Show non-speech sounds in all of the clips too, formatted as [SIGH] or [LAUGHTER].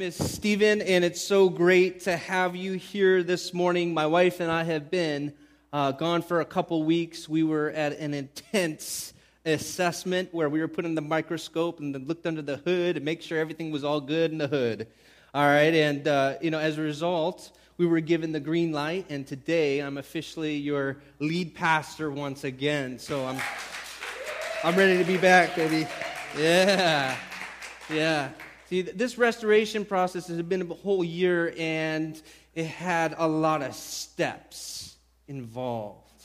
name is Stephen, and it's so great to have you here this morning. My wife and I have been uh, gone for a couple weeks. We were at an intense assessment where we were put in the microscope and then looked under the hood and make sure everything was all good in the hood. All right, and uh, you know, as a result, we were given the green light, and today I'm officially your lead pastor once again. So I'm, I'm ready to be back, baby. Yeah, yeah. See, this restoration process has been a whole year, and it had a lot of steps involved.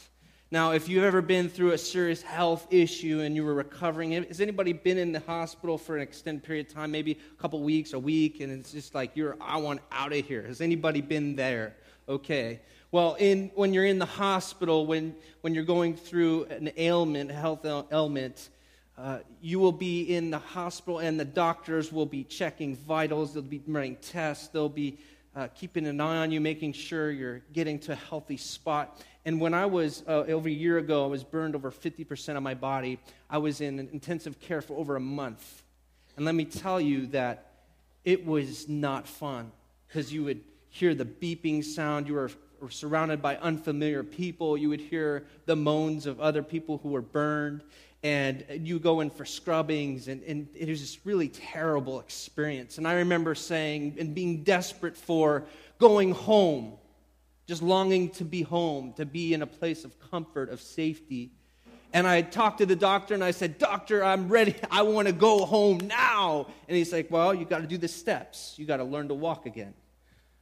Now, if you've ever been through a serious health issue and you were recovering, has anybody been in the hospital for an extended period of time, maybe a couple weeks, a week, and it's just like you're, I want out of here? Has anybody been there? Okay. Well, in, when you're in the hospital, when, when you're going through an ailment, health ailment, uh, you will be in the hospital and the doctors will be checking vitals, they'll be running tests, they'll be uh, keeping an eye on you, making sure you're getting to a healthy spot. And when I was, uh, over a year ago, I was burned over 50% of my body. I was in intensive care for over a month. And let me tell you that it was not fun because you would hear the beeping sound. You were, were surrounded by unfamiliar people. You would hear the moans of other people who were burned. And you go in for scrubbings, and, and it was this really terrible experience. And I remember saying and being desperate for going home just longing to be home, to be in a place of comfort, of safety. And I talked to the doctor and I said, Doctor, I'm ready. I want to go home now. And he's like, Well, you got to do the steps. You got to learn to walk again.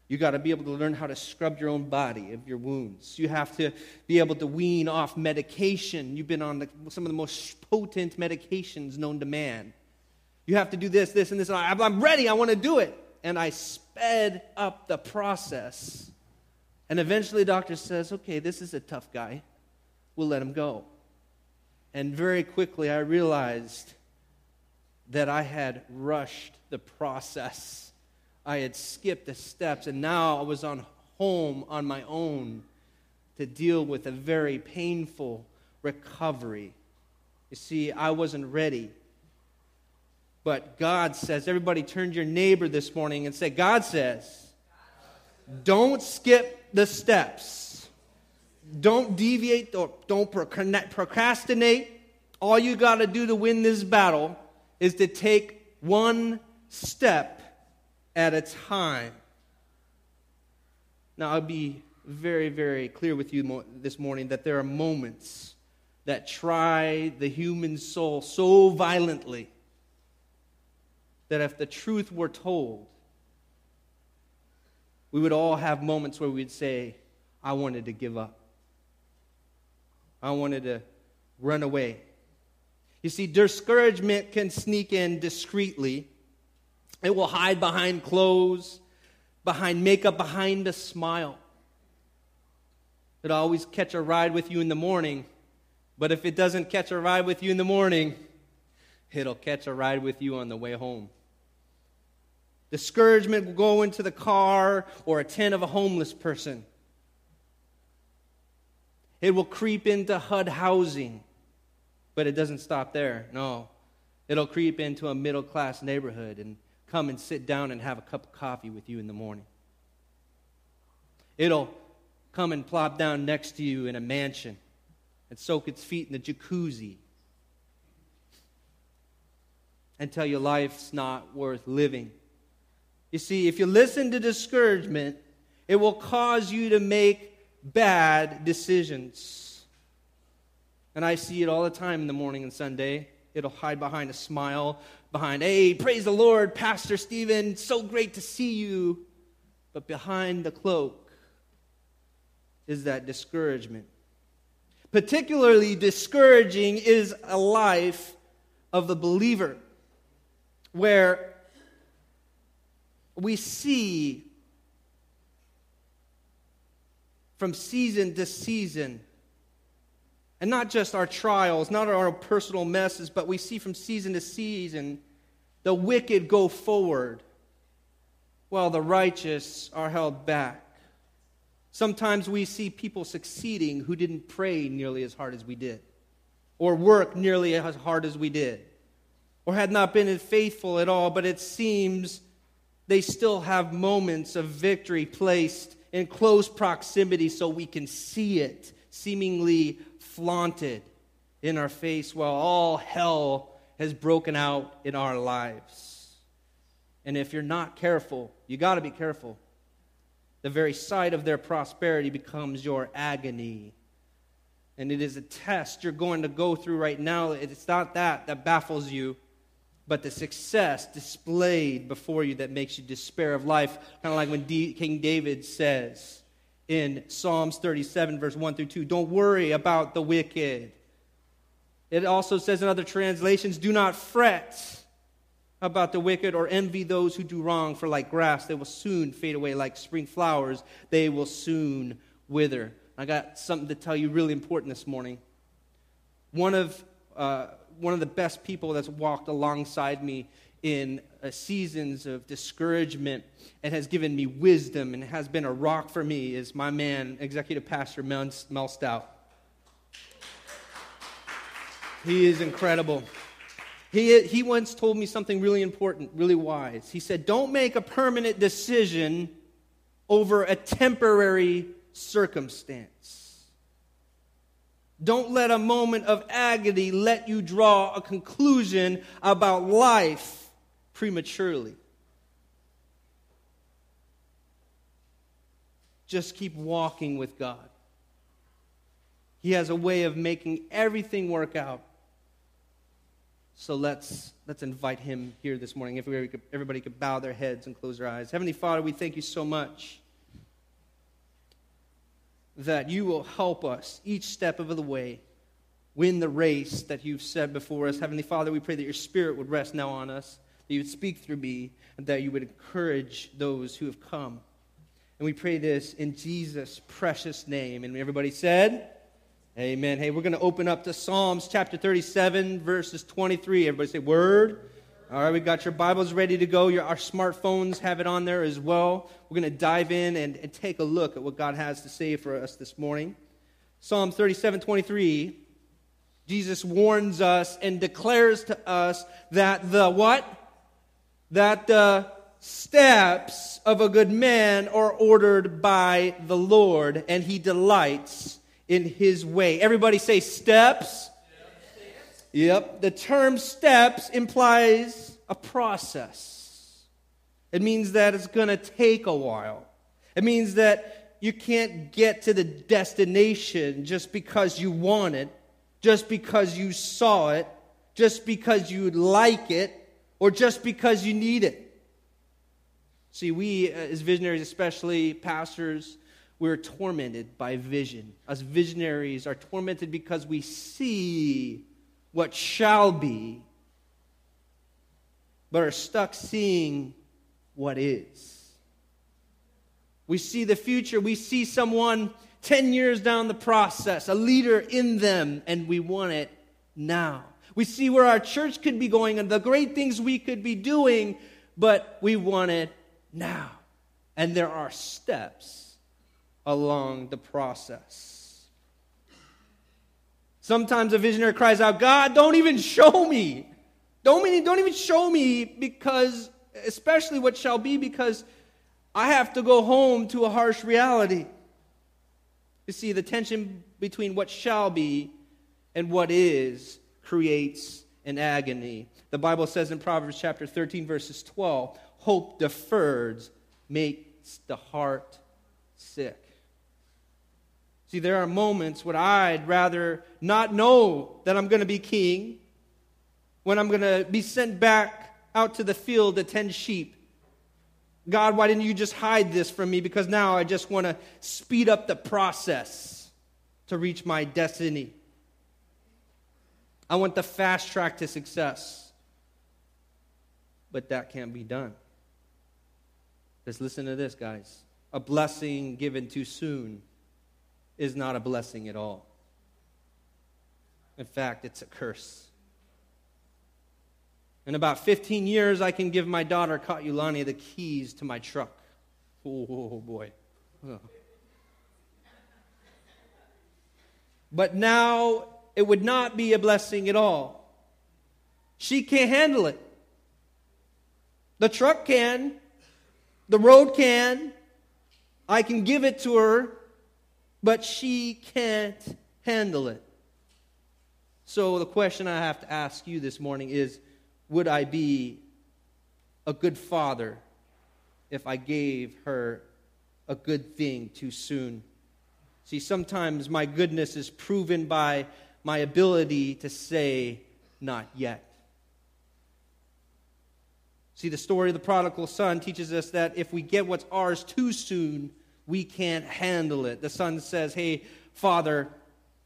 You got to be able to learn how to scrub your own body of your wounds. You have to be able to wean off medication. You've been on the, some of the most potent medications known to man. You have to do this, this, and this. I'm ready. I want to do it. And I sped up the process and eventually, the doctor says, okay, this is a tough guy. We'll let him go. And very quickly, I realized that I had rushed the process. I had skipped the steps, and now I was on home on my own to deal with a very painful recovery. You see, I wasn't ready. But God says, everybody turn to your neighbor this morning and say, God says, don't skip the steps. Don't deviate or don't procrastinate. All you got to do to win this battle is to take one step at a time. Now, I'll be very, very clear with you this morning that there are moments that try the human soul so violently that if the truth were told, we would all have moments where we'd say, I wanted to give up. I wanted to run away. You see, discouragement can sneak in discreetly. It will hide behind clothes, behind makeup, behind a smile. It'll always catch a ride with you in the morning, but if it doesn't catch a ride with you in the morning, it'll catch a ride with you on the way home. Discouragement will go into the car or a tent of a homeless person. It will creep into HUD housing, but it doesn't stop there. No. It'll creep into a middle class neighborhood and come and sit down and have a cup of coffee with you in the morning. It'll come and plop down next to you in a mansion and soak its feet in the jacuzzi and tell you life's not worth living. You see, if you listen to discouragement, it will cause you to make bad decisions. And I see it all the time in the morning and Sunday. It'll hide behind a smile, behind, hey, praise the Lord, Pastor Stephen, so great to see you. But behind the cloak is that discouragement. Particularly discouraging is a life of the believer where we see from season to season, and not just our trials, not our personal messes, but we see from season to season the wicked go forward while the righteous are held back. Sometimes we see people succeeding who didn't pray nearly as hard as we did, or work nearly as hard as we did, or had not been faithful at all, but it seems they still have moments of victory placed in close proximity so we can see it, seemingly flaunted in our face while all hell has broken out in our lives. And if you're not careful, you got to be careful. The very sight of their prosperity becomes your agony. And it is a test you're going to go through right now. It's not that that baffles you, but the success displayed before you that makes you despair of life. Kind of like when D- King David says in Psalms 37, verse 1 through 2 Don't worry about the wicked. It also says in other translations, Do not fret about the wicked or envy those who do wrong, for like grass, they will soon fade away. Like spring flowers, they will soon wither. I got something to tell you really important this morning. One of uh, one of the best people that's walked alongside me in uh, seasons of discouragement and has given me wisdom and has been a rock for me is my man, executive pastor Mel, Mel Stout. He is incredible. He, he once told me something really important, really wise. He said, Don't make a permanent decision over a temporary circumstance. Don't let a moment of agony let you draw a conclusion about life prematurely. Just keep walking with God. He has a way of making everything work out. So let's, let's invite him here this morning. If we, everybody could bow their heads and close their eyes. Heavenly Father, we thank you so much that you will help us each step of the way win the race that you've set before us. Heavenly Father, we pray that your Spirit would rest now on us, that you would speak through me, and that you would encourage those who have come. And we pray this in Jesus' precious name. And everybody said, Amen. Hey, we're going to open up to Psalms chapter 37, verses 23. Everybody say, Word. All right, we got your Bibles ready to go. Your, our smartphones have it on there as well. We're going to dive in and, and take a look at what God has to say for us this morning. Psalm 37 23, Jesus warns us and declares to us that the what? That the steps of a good man are ordered by the Lord, and he delights in his way. Everybody say steps. Yep. The term steps implies a process. It means that it's going to take a while. It means that you can't get to the destination just because you want it, just because you saw it, just because you'd like it, or just because you need it. See, we uh, as visionaries, especially pastors, we're tormented by vision. Us visionaries are tormented because we see what shall be, but are stuck seeing what is. We see the future, we see someone 10 years down the process, a leader in them, and we want it now. We see where our church could be going and the great things we could be doing, but we want it now. And there are steps along the process. Sometimes a visionary cries out, God, don't even show me. Don't, mean, don't even show me because, especially what shall be, because I have to go home to a harsh reality. You see, the tension between what shall be and what is creates an agony. The Bible says in Proverbs chapter 13, verses 12, hope deferred makes the heart sick. See, there are moments when I'd rather not know that I'm going to be king, when I'm going to be sent back out to the field to tend sheep. God, why didn't you just hide this from me? Because now I just want to speed up the process to reach my destiny. I want the fast track to success. But that can't be done. Just listen to this, guys. A blessing given too soon is not a blessing at all. In fact, it's a curse. In about 15 years, I can give my daughter, Katulani, the keys to my truck. Oh, boy. Oh. But now it would not be a blessing at all. She can't handle it. The truck can, The road can. I can give it to her, but she can't handle it. So the question I have to ask you this morning is would I be a good father if I gave her a good thing too soon? See, sometimes my goodness is proven by my ability to say, not yet. See, the story of the prodigal son teaches us that if we get what's ours too soon, we can't handle it. The son says, Hey, father,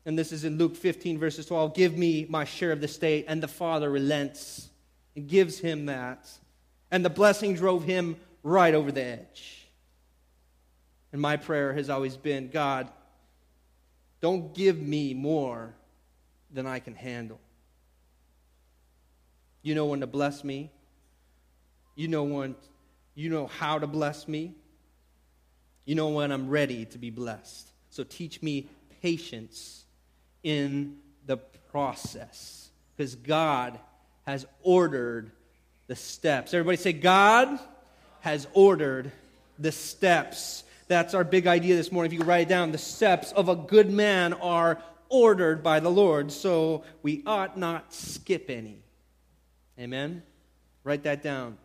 and this is in Luke 15, verses 12, give me my share of the state. And the father relents and gives him that. And the blessing drove him right over the edge. And my prayer has always been God, don't give me more than I can handle. You know when to bless me. You know when you know how to bless me. You know when I'm ready to be blessed. So teach me patience in the process because God has ordered the steps. Everybody say God has ordered the steps. That's our big idea this morning. If you write it down, the steps of a good man are ordered by the Lord, so we ought not skip any. Amen? Write that down.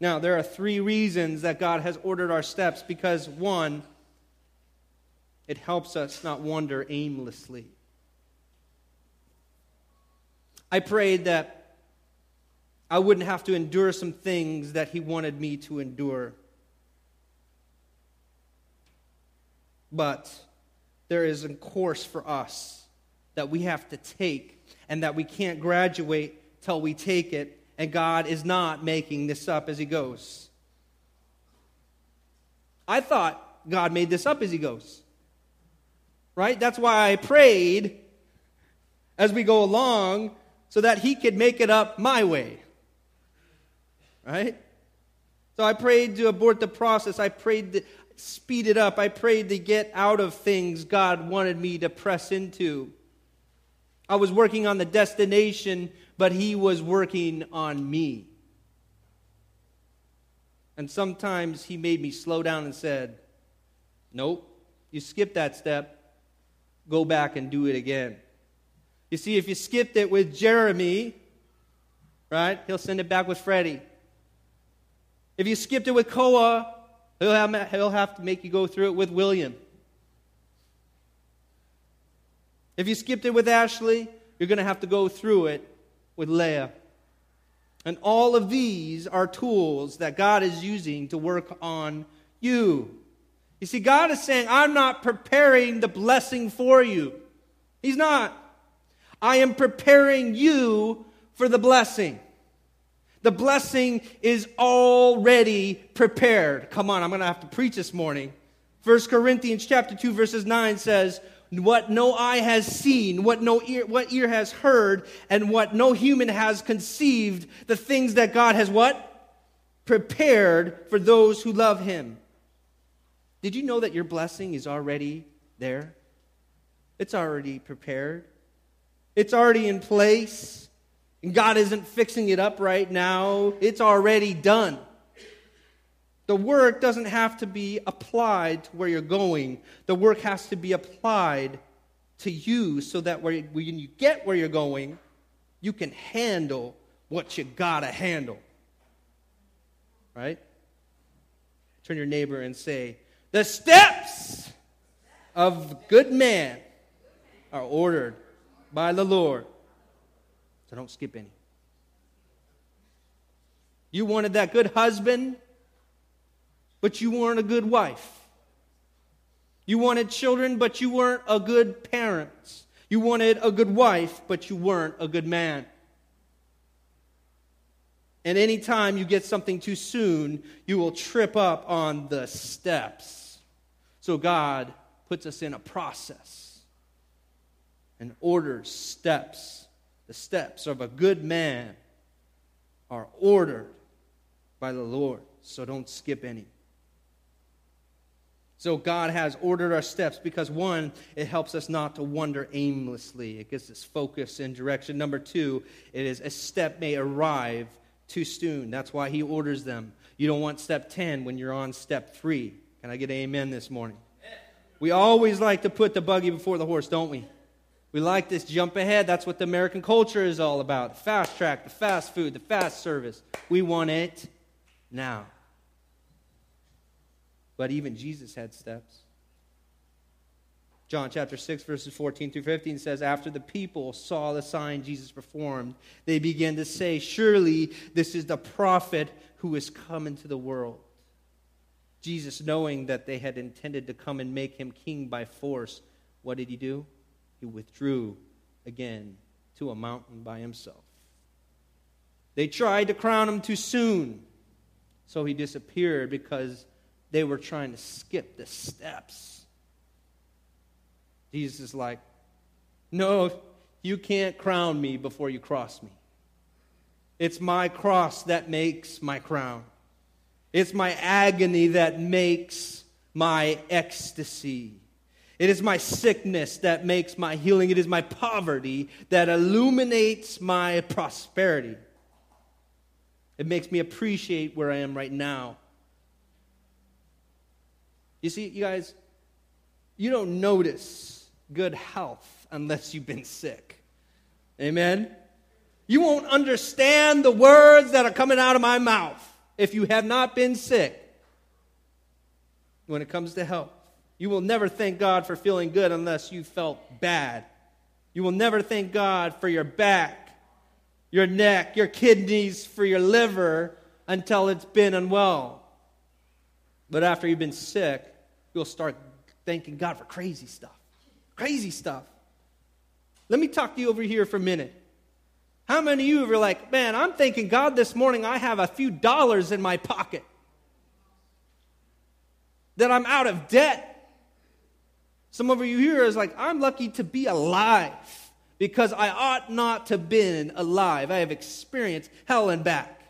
Now, there are three reasons that God has ordered our steps because, one, it helps us not wander aimlessly. I prayed that I wouldn't have to endure some things that He wanted me to endure. But there is a course for us that we have to take and that we can't graduate till we take it, and God is not making this up as He goes. I thought God made this up as He goes. Right? That's why I prayed as we go along so that He could make it up my way. Right? So I prayed to abort the process. I prayed speed it up. I prayed to get out of things God wanted me to press into. I was working on the destination, but He was working on me. And sometimes He made me slow down and said, Nope, you skipped that step. Go back and do it again. You see, if you skipped it with Jeremy, right, he'll send it back with Freddie. If you skipped it with Koa, he'll have, he'll have to make you go through it with William. If you skipped it with Ashley, you're going to have to go through it with Leah. And all of these are tools that God is using to work on you. You see, God is saying, I'm not preparing the blessing for you. He's not. I am preparing you for the blessing. The blessing is already prepared. Come on, I'm going to have to preach this morning. 1 Corinthians chapter 2 verses 9 says, what no eye has seen, what no ear, what ear has heard, and what no human has conceived, the things that God has what? Prepared for those who love him. Did you know that your blessing is already there? It's already prepared. It's already in place. God isn't fixing it up right now, it's already done. The work doesn't have to be applied to where you're going. The work has to be applied to you so that when you get where you're going, you can handle what you gotta handle. Right? Turn your neighbor and say, The steps of good man are ordered by the Lord. So don't skip any. You wanted that good husband, but you weren't a good wife. You wanted children, but you weren't a good parent. You wanted a good wife, but you weren't a good man. And anytime you get something too soon, you will trip up on the steps. So God puts us in a process and orders steps. The steps of a good man are ordered by the Lord, so don't skip any. So God has ordered our steps because one, it helps us not to wander aimlessly. It gives us focus and direction. Number two, it is a step may arrive too soon. That's why he orders them. You don't want step 10 when you're on step 3. Can I get amen this morning? We always like to put the buggy before the horse, don't we? We like this jump ahead. That's what the American culture is all about. The fast track, the fast food, the fast service. We want it now. But even Jesus had steps. John chapter 6, verses 14 through 15 says, After the people saw the sign Jesus performed, they began to say, Surely this is the prophet who is come into the world. Jesus, knowing that they had intended to come and make him king by force, what did he do? He withdrew again to a mountain by himself. They tried to crown him too soon, so he disappeared because they were trying to skip the steps Jesus is like, No, you can't crown me before you cross me. It's my cross that makes my crown. It's my agony that makes my ecstasy. It is my sickness that makes my healing. It is my poverty that illuminates my prosperity. It makes me appreciate where I am right now. You see, you guys, you don't notice good health unless you've been sick. Amen? You won't understand the words that are coming out of my mouth if you have not been sick when it comes to health. You will never thank God for feeling good unless you felt bad. You will never thank God for your back, your neck, your kidneys, for your liver until it's been unwell. But after you've been sick, you'll start thanking God for crazy stuff. Crazy stuff. Let me talk to you over here for a minute. How many of you are like, man, I'm thanking God this morning I have a few dollars in my pocket, that I'm out of debt? Some of you here is like, I'm lucky to be alive because I ought not to have been alive. I have experienced hell and back.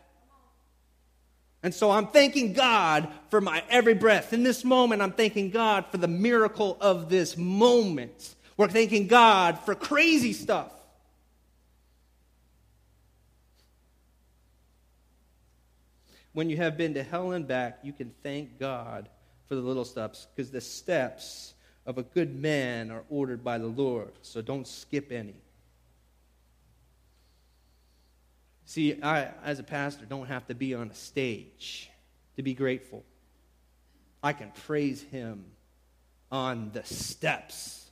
And so I'm thanking God for my every breath. In this moment, I'm thanking God for the miracle of this moment. We're thanking God for crazy stuff. When you have been to hell and back, you can thank God for the little steps because the steps of a good man are ordered by the Lord. So don't skip any. See, I, as a pastor, don't have to be on a stage to be grateful. I can praise Him on the steps.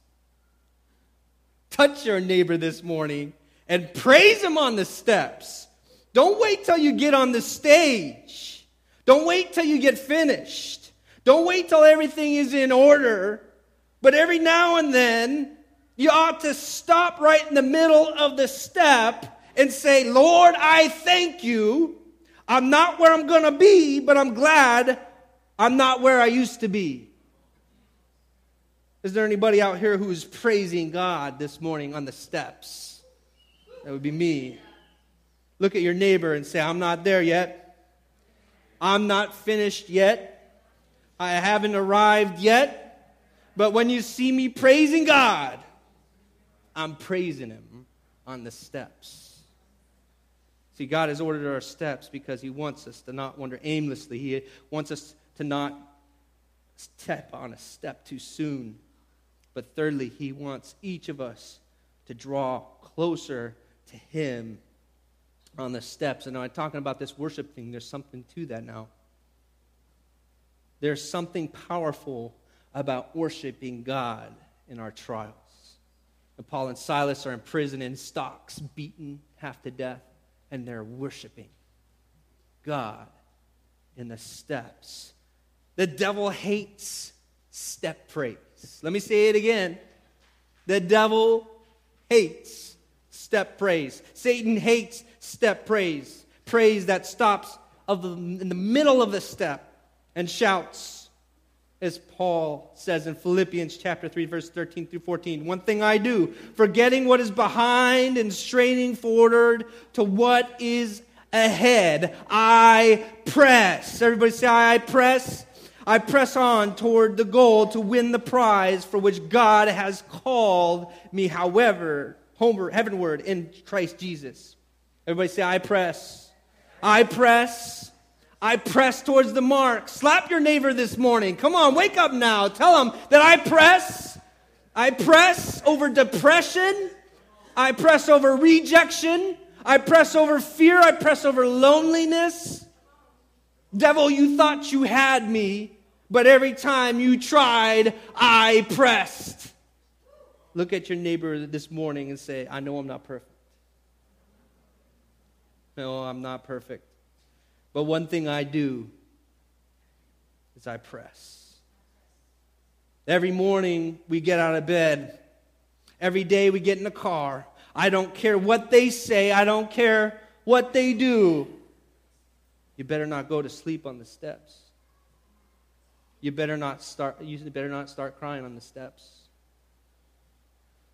Touch your neighbor this morning and praise Him on the steps. Don't wait till you get on the stage. Don't wait till you get finished. Don't wait till everything is in order. But every now and then, you ought to stop right in the middle of the step and say, Lord, I thank you. I'm not where I'm going to be, but I'm glad I'm not where I used to be. Is there anybody out here who's praising God this morning on the steps? That would be me. Look at your neighbor and say, I'm not there yet. I'm not finished yet. I haven't arrived yet. But when you see me praising God, I'm praising Him on the steps. See, God has ordered our steps because He wants us to not wander aimlessly. He wants us to not step on a step too soon. But thirdly, He wants each of us to draw closer to Him on the steps. And I'm talking about this worship thing, there's something to that now. There's something powerful about worshiping God in our trials. And Paul and Silas are in prison in stocks, beaten half to death and they're worshiping God in the steps. The devil hates step praise. Let me say it again. The devil hates step praise. Satan hates step praise. Praise that stops of the, in the middle of the step and shouts as Paul says in Philippians chapter 3 verse 13 through 14. One thing I do, forgetting what is behind and straining forward to what is ahead, I press. Everybody say I press. I press on toward the goal to win the prize for which God has called me, however, homer, heavenward in Christ Jesus. Everybody say I press. I press. I press towards the mark. Slap your neighbor this morning. Come on, wake up now. Tell him that I press. I press over depression. I press over rejection. I press over fear. I press over loneliness. Devil, you thought you had me, but every time you tried, I pressed. Look at your neighbor this morning and say, I know I'm not perfect. No, I'm not perfect. But one thing I do is I press. Every morning we get out of bed. Every day we get in the car. I don't care what they say. I don't care what they do. You better not go to sleep on the steps. You better not start you better not start crying on the steps.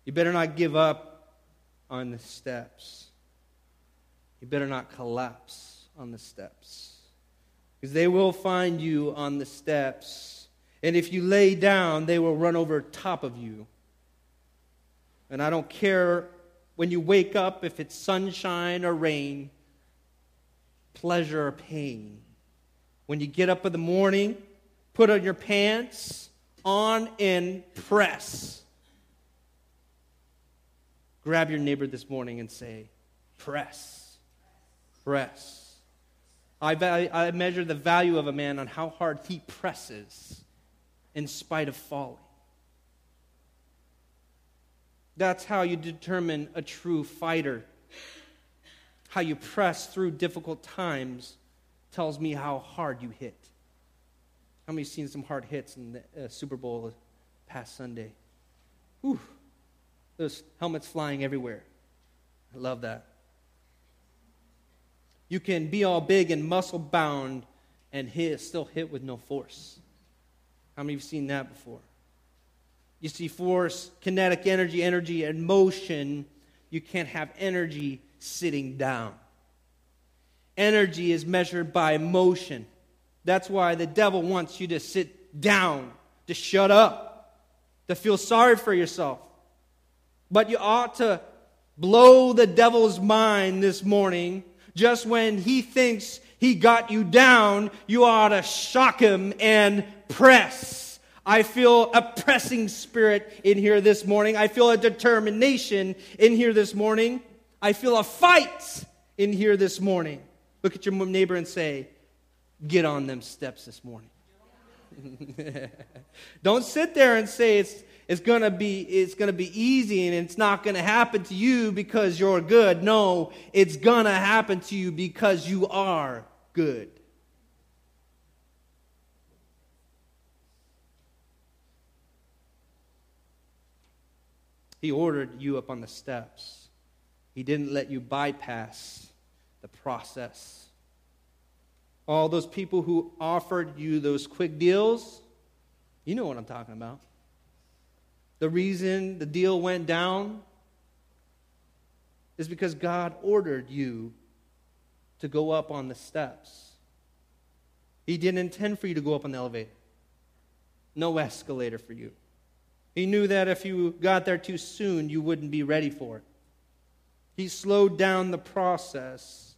You better not give up on the steps. You better not collapse on the steps. Because they will find you on the steps. And if you lay down, they will run over top of you. And I don't care when you wake up if it's sunshine or rain, pleasure or pain. When you get up in the morning, put on your pants, on and press. Grab your neighbor this morning and say, Press press. I, value, I measure the value of a man on how hard he presses in spite of falling. That's how you determine a true fighter. How you press through difficult times tells me how hard you hit. How many seen some hard hits in the uh, Super Bowl past Sunday? Whew. Those helmets flying everywhere. I love that. You can be all big and muscle bound and hit, still hit with no force. How many of you seen that before? You see force, kinetic energy, energy, and motion. You can't have energy sitting down. Energy is measured by motion. That's why the devil wants you to sit down, to shut up, to feel sorry for yourself. But you ought to blow the devil's mind this morning just when he thinks he got you down, you ought to shock him and press. I feel a pressing spirit in here this morning. I feel a determination in here this morning. I feel a fight in here this morning. Look at your neighbor and say, Get on them steps this morning. [LAUGHS] Don't sit there and say it's it's going to be it's going to be easy and it's not going to happen to you because you're good. No, it's going to happen to you because you are good. He ordered you up on the steps. He didn't let you bypass the process. All those people who offered you those quick deals, you know what I'm talking about the reason the deal went down is because God ordered you to go up on the steps. He didn't intend for you to go up on the elevator, no escalator for you. He knew that if you got there too soon, you wouldn't be ready for it. He slowed down the process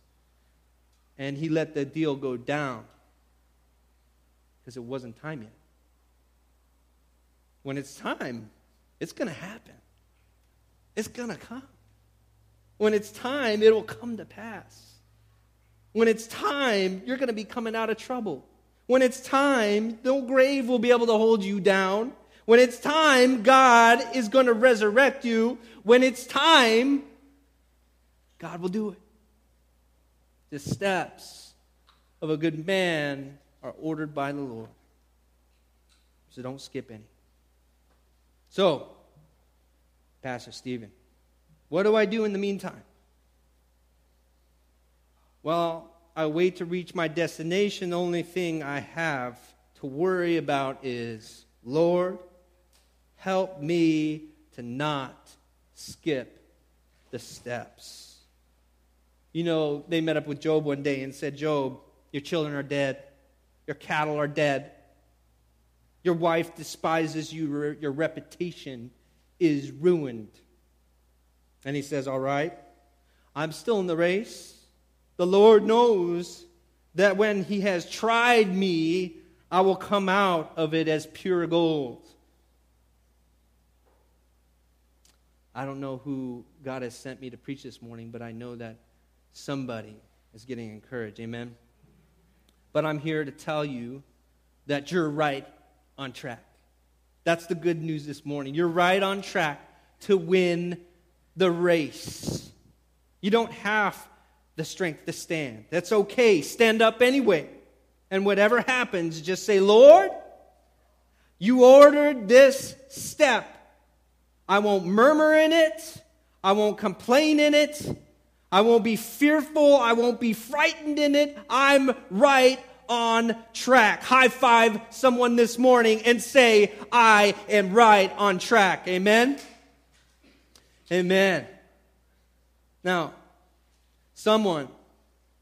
and he let the deal go down because it wasn't time yet. When it's time, it's going to happen. It's going to come. When it's time, it will come to pass. When it's time, you're going to be coming out of trouble. When it's time, no grave will be able to hold you down. When it's time, God is going to resurrect you. When it's time, God will do it. The steps of a good man are ordered by the Lord. So don't skip any. So, Pastor Stephen, what do I do in the meantime? Well, I wait to reach my destination. The only thing I have to worry about is, Lord, help me to not skip the steps. You know, they met up with Job one day and said, Job, your children are dead, your cattle are dead, your wife despises you, your reputation is ruined. And he says, All right, I'm still in the race. The Lord knows that when he has tried me, I will come out of it as pure gold. I don't know who God has sent me to preach this morning, but I know that somebody is getting encouraged. Amen. But I'm here to tell you that you're right on track. That's the good news this morning. You're right on track to win the race. You don't have the strength to stand. That's okay. Stand up anyway. And whatever happens, just say, Lord, you ordered this step. I won't murmur in it. I won't complain in it. I won't be fearful. I won't be frightened in it. I'm right on track. High five someone this morning and say, I am right on track. Amen? Amen. Now, someone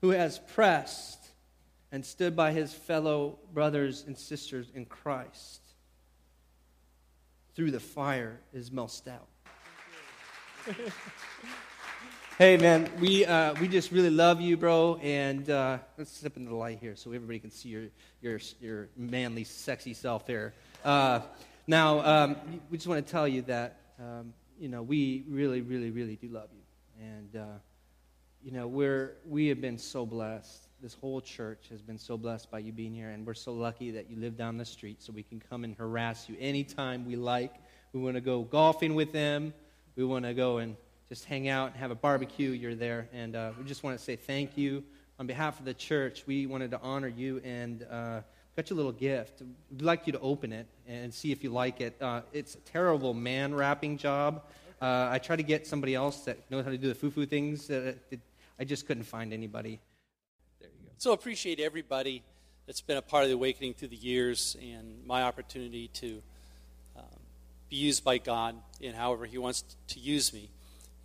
who has pressed and stood by his fellow brothers and sisters in Christ through the fire is Mel Stout. [LAUGHS] hey, man, we, uh, we just really love you, bro. And uh, let's step into the light here so everybody can see your, your, your manly, sexy self there. Uh, now, um, we just want to tell you that, um, you know, we really, really, really do love you. And, uh, you know, we're, we have been so blessed. This whole church has been so blessed by you being here, and we're so lucky that you live down the street so we can come and harass you anytime we like. We want to go golfing with them. We want to go and just hang out and have a barbecue. You're there. And uh, we just want to say thank you. On behalf of the church, we wanted to honor you and uh, got you a little gift. We'd like you to open it and see if you like it. Uh, it's a terrible man wrapping job. Uh, I tried to get somebody else that knows how to do the foo foo things. It, I just couldn't find anybody. There you go. So appreciate everybody that's been a part of the awakening through the years and my opportunity to um, be used by God in however He wants to use me.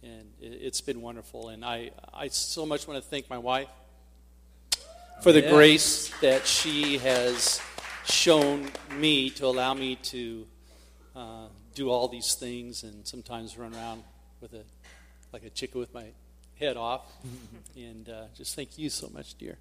And it's been wonderful. And I, I so much want to thank my wife for the grace that she has shown me to allow me to uh, do all these things and sometimes run around with a like a chicken with my head off. [LAUGHS] and uh, just thank you so much, dear.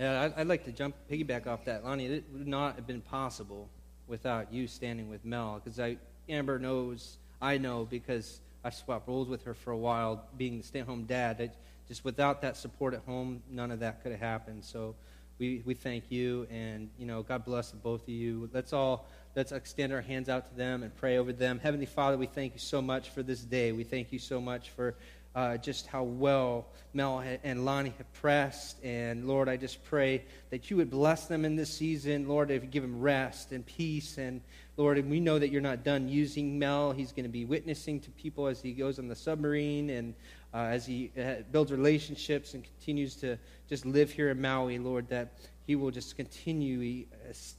Yeah, I'd, like to jump piggyback off that, Lonnie. It would not have been possible without you standing with Mel, because I Amber knows, I know, because I swapped roles with her for a while, being the stay-at-home dad. I, just without that support at home, none of that could have happened. So we, we thank you, and you know, God bless both of you. Let's all let's extend our hands out to them and pray over them. Heavenly Father, we thank you so much for this day. We thank you so much for uh, just how well Mel and Lonnie have pressed. And Lord, I just pray that you would bless them in this season. Lord, if you give them rest and peace. And Lord, and we know that you're not done using Mel. He's going to be witnessing to people as he goes on the submarine and uh, as he uh, builds relationships and continues to just live here in Maui, Lord, that he will just continue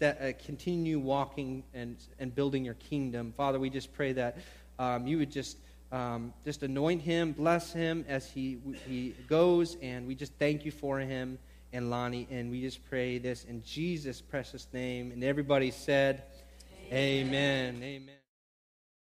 uh, uh, continue walking and, and building your kingdom. Father, we just pray that um, you would just um, just anoint him, bless him as he, he goes, and we just thank you for him and Lonnie, and we just pray this in Jesus' precious name. And everybody said. Amen. Amen.